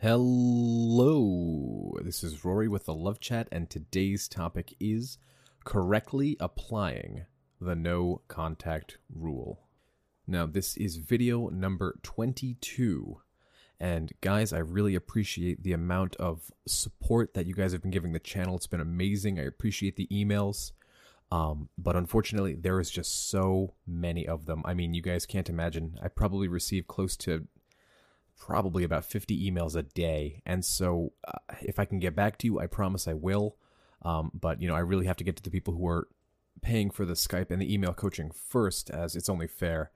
Hello, this is Rory with the Love Chat, and today's topic is correctly applying the no contact rule. Now, this is video number 22. And guys, I really appreciate the amount of support that you guys have been giving the channel. It's been amazing. I appreciate the emails. Um, but unfortunately, there is just so many of them. I mean, you guys can't imagine. I probably receive close to probably about 50 emails a day. And so uh, if I can get back to you, I promise I will. Um, but, you know, I really have to get to the people who are paying for the Skype and the email coaching first, as it's only fair.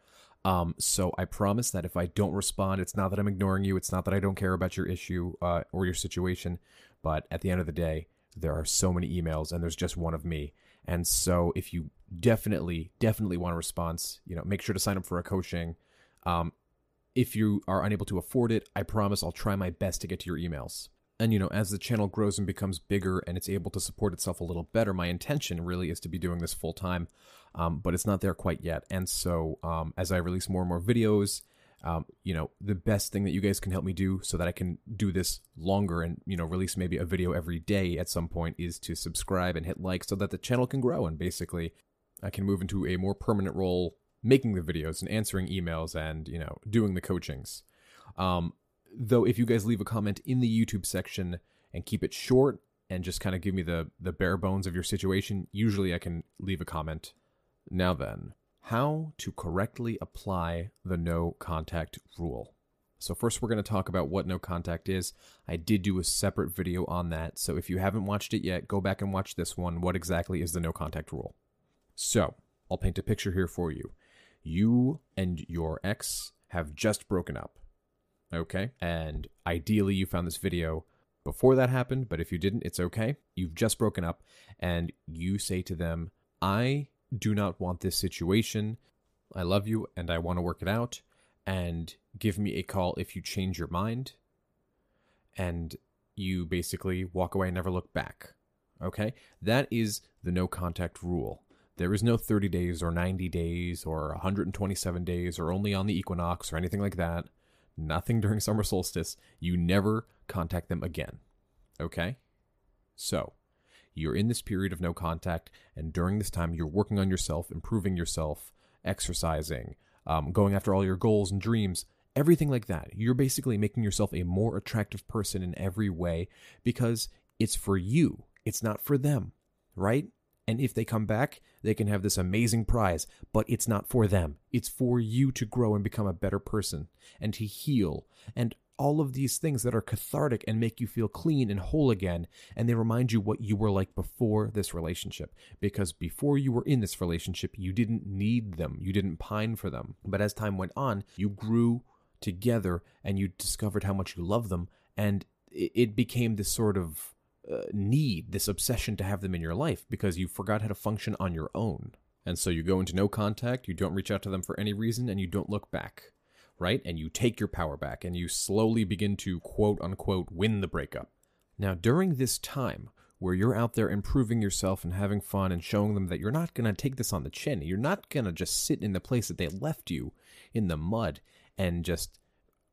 Um, so I promise that if I don't respond, it's not that I'm ignoring you. It's not that I don't care about your issue uh, or your situation. But at the end of the day, there are so many emails and there's just one of me. And so if you definitely, definitely want a response, you know, make sure to sign up for a coaching. Um, if you are unable to afford it, I promise I'll try my best to get to your emails. And you know, as the channel grows and becomes bigger and it's able to support itself a little better, my intention really is to be doing this full time, um, but it's not there quite yet. And so, um, as I release more and more videos, um, you know, the best thing that you guys can help me do so that I can do this longer and you know release maybe a video every day at some point is to subscribe and hit like so that the channel can grow and basically I can move into a more permanent role making the videos and answering emails and you know doing the coachings. Um, though, if you guys leave a comment in the YouTube section and keep it short and just kind of give me the the bare bones of your situation, usually I can leave a comment. Now then, how to correctly apply the no contact rule. So first we're going to talk about what no contact is. I did do a separate video on that, so if you haven't watched it yet, go back and watch this one. What exactly is the no contact rule? So, I'll paint a picture here for you you and your ex have just broken up. Okay? And ideally, you found this video before that happened, but if you didn't, it's okay. You've just broken up, and you say to them, I do not want this situation. I love you, and I want to work it out. And give me a call if you change your mind. And you basically walk away and never look back. Okay? That is the no contact rule. There is no 30 days or 90 days or 127 days or only on the equinox or anything like that. Nothing during summer solstice. You never contact them again. Okay? So, you're in this period of no contact, and during this time, you're working on yourself, improving yourself, exercising, um, going after all your goals and dreams, everything like that. You're basically making yourself a more attractive person in every way because it's for you, it's not for them, right? And if they come back, they can have this amazing prize, but it's not for them. It's for you to grow and become a better person and to heal and all of these things that are cathartic and make you feel clean and whole again. And they remind you what you were like before this relationship. Because before you were in this relationship, you didn't need them, you didn't pine for them. But as time went on, you grew together and you discovered how much you love them. And it became this sort of uh, need, this obsession to have them in your life because you forgot how to function on your own. And so you go into no contact, you don't reach out to them for any reason, and you don't look back, right? And you take your power back and you slowly begin to quote unquote win the breakup. Now, during this time where you're out there improving yourself and having fun and showing them that you're not going to take this on the chin, you're not going to just sit in the place that they left you in the mud and just,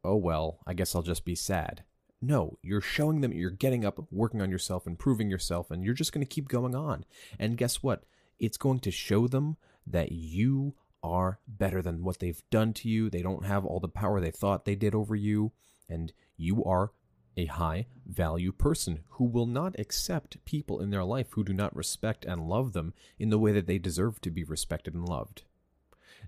oh well, I guess I'll just be sad. No, you're showing them you're getting up, working on yourself, improving yourself, and you're just going to keep going on. And guess what? It's going to show them that you are better than what they've done to you. They don't have all the power they thought they did over you, and you are a high value person who will not accept people in their life who do not respect and love them in the way that they deserve to be respected and loved.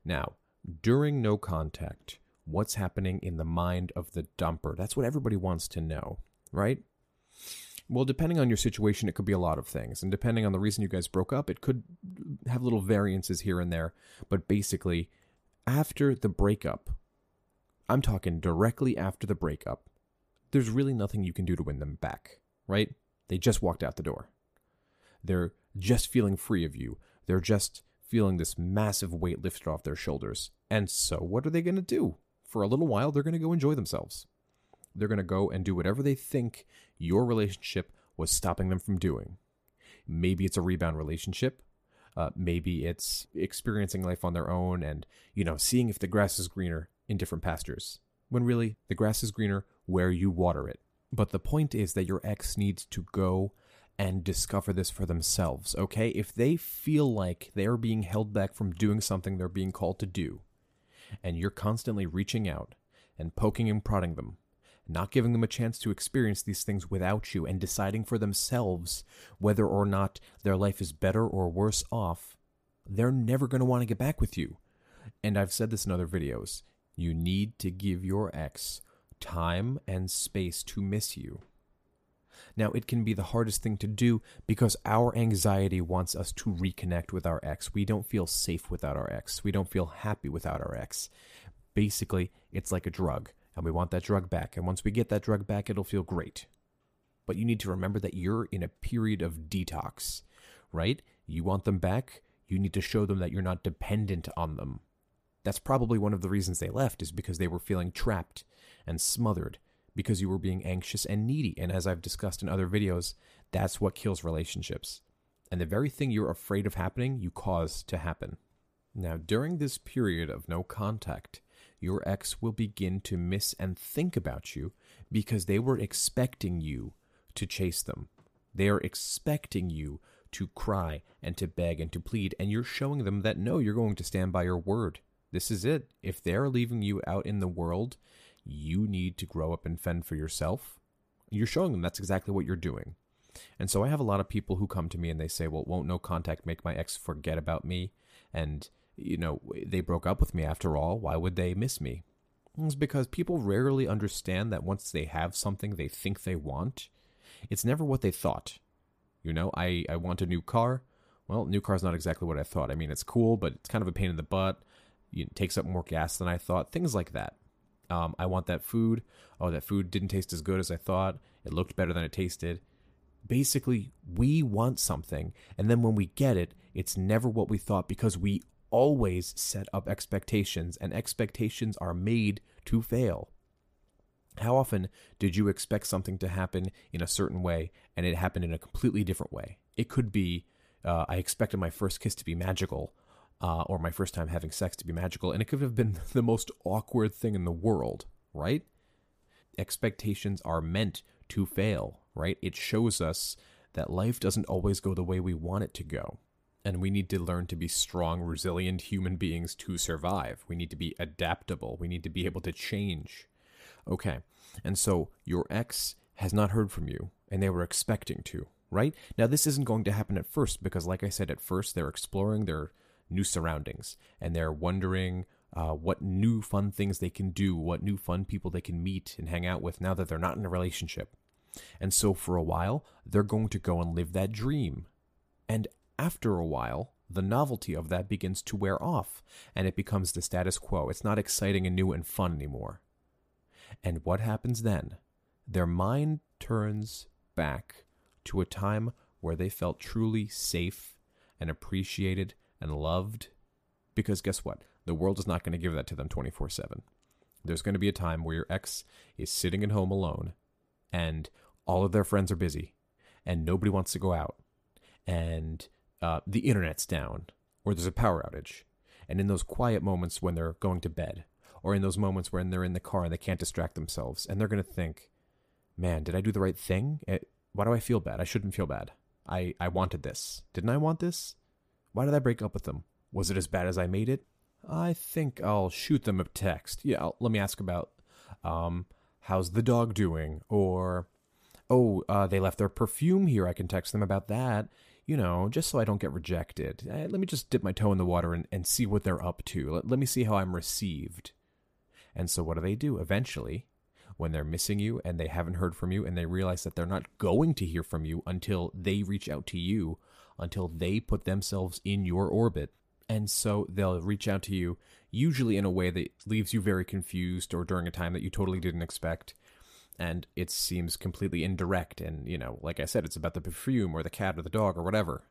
Now, during no contact, what's happening in the mind of the dumper. That's what everybody wants to know, right? Well, depending on your situation, it could be a lot of things. And depending on the reason you guys broke up, it could have little variances here and there. But basically, after the breakup, I'm talking directly after the breakup, there's really nothing you can do to win them back, right? They just walked out the door. They're just feeling free of you. They're just feeling this massive weight lifted off their shoulders. And so, what are they going to do? For a little while, they're going to go enjoy themselves. They're going to go and do whatever they think your relationship was stopping them from doing. Maybe it's a rebound relationship. Uh, maybe it's experiencing life on their own and, you know, seeing if the grass is greener in different pastures. When really, the grass is greener where you water it. But the point is that your ex needs to go and discover this for themselves, okay? If they feel like they're being held back from doing something they're being called to do, and you're constantly reaching out and poking and prodding them, not giving them a chance to experience these things without you, and deciding for themselves whether or not their life is better or worse off, they're never going to want to get back with you. And I've said this in other videos. You need to give your ex time and space to miss you. Now, it can be the hardest thing to do because our anxiety wants us to reconnect with our ex. We don't feel safe without our ex. We don't feel happy without our ex. Basically, it's like a drug, and we want that drug back. And once we get that drug back, it'll feel great. But you need to remember that you're in a period of detox, right? You want them back, you need to show them that you're not dependent on them. That's probably one of the reasons they left, is because they were feeling trapped and smothered because you were being anxious and needy. And as I've discussed in other videos, that's what kills relationships. And the very thing you're afraid of happening, you cause to happen. Now, during this period of no contact, your ex will begin to miss and think about you because they were expecting you to chase them. They are expecting you to cry and to beg and to plead, and you're showing them that no, you're going to stand by your word. This is it. If they're leaving you out in the world you need to grow up and fend for yourself. You're showing them that's exactly what you're doing. And so I have a lot of people who come to me and they say, well, won't no contact make my ex forget about me? And, you know, they broke up with me after all. Why would they miss me? It's because people rarely understand that once they have something they think they want, it's never what they thought. You know, I, I want a new car. Well, new car's not exactly what I thought. I mean, it's cool, but it's kind of a pain in the butt. It takes up more gas than I thought. Things like that. Um, I want that food. Oh, that food didn't taste as good as I thought. It looked better than it tasted. Basically, we want something, and then when we get it, it's never what we thought because we always set up expectations, and expectations are made to fail. How often did you expect something to happen in a certain way and it happened in a completely different way? It could be uh, I expected my first kiss to be magical, uh, or my first time having sex to be magical, and it could have been the most awkward thing in the world, right? Expectations are meant to fail, right? It shows us that life doesn't always go the way we want it to go. And we need to learn to be strong, resilient human beings to survive. We need to be adaptable. We need to be able to change. Okay, and so your ex has not heard from you, and they were expecting to, right? Now, this isn't going to happen at first because, like I said, at first they're exploring, they're new surroundings and they're wondering uh, what new fun things they can do, what new fun people they can meet and hang out with now that they're not in a relationship. And so for a while, they're going to go and live that dream. And after a while, the novelty of that begins to wear off and it becomes the status quo. It's not exciting and new and fun anymore. And what happens then? Their mind turns back to a time where they felt truly safe and appreciated and loved. Because guess what? The world is not going to give that to them 24 7. There's going to be a time where your ex is sitting at home alone and all of their friends are busy and nobody wants to go out and uh, the internet's down or there's a power outage. And in those quiet moments when they're going to bed or in those moments when they're in the car and they can't distract themselves and they're going to think, man, did I do the right thing? It, eh, why do I feel bad? I shouldn't feel bad. I, I wanted this. Didn't I want this? Why did I break up with them? Was it as bad as I made it? I think I'll shoot them a text. Yeah, I'll, let me ask about, um, how's the dog doing? Or, oh, uh, they left their perfume here. I can text them about that. You know, just so I don't get rejected. Uh, let me just dip my toe in the water and, and see what they're up to. Let, let me see how I'm received. And so, what do they do? Eventually, when they're missing you and they haven't heard from you and they realize that they're not going to hear from you until they reach out to you until they put themselves in your orbit. And so they'll reach out to you, usually in a way that leaves you very confused or during a time that you totally didn't expect. And it seems completely indirect. And, you know, like I said, it's about the perfume or the cat or the dog or whatever.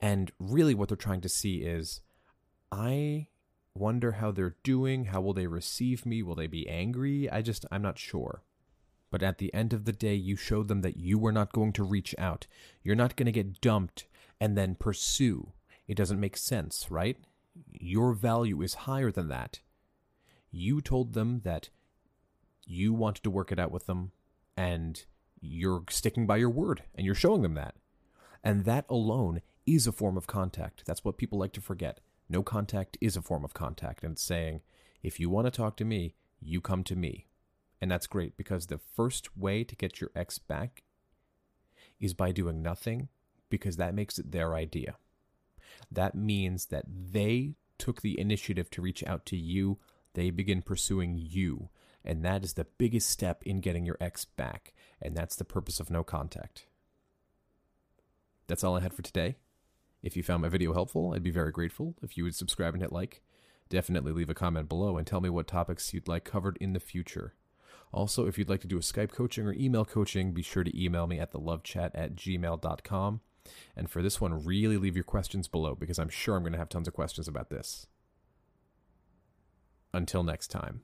And really, what they're trying to see is I wonder how they're doing. How will they receive me? Will they be angry? I just, I'm not sure. But at the end of the day, you showed them that you were not going to reach out. You're not going to get dumped and then pursue. It doesn't make sense, right? Your value is higher than that. You told them that you wanted to work it out with them and you're sticking by your word and you're showing them that. And that alone is a form of contact. That's what people like to forget. No contact is a form of contact. And it's saying, if you want to talk to me, you come to me. And that's great because the first way to get your ex back is by doing nothing because that makes it their idea. That means that they took the initiative to reach out to you, they begin pursuing you. And that is the biggest step in getting your ex back. And that's the purpose of no contact. That's all I had for today. If you found my video helpful, I'd be very grateful if you would subscribe and hit like. Definitely leave a comment below and tell me what topics you'd like covered in the future. Also, if you'd like to do a Skype coaching or email coaching, be sure to email me at thelovechat at gmail.com. And for this one, really leave your questions below because I'm sure I'm going to have tons of questions about this. Until next time.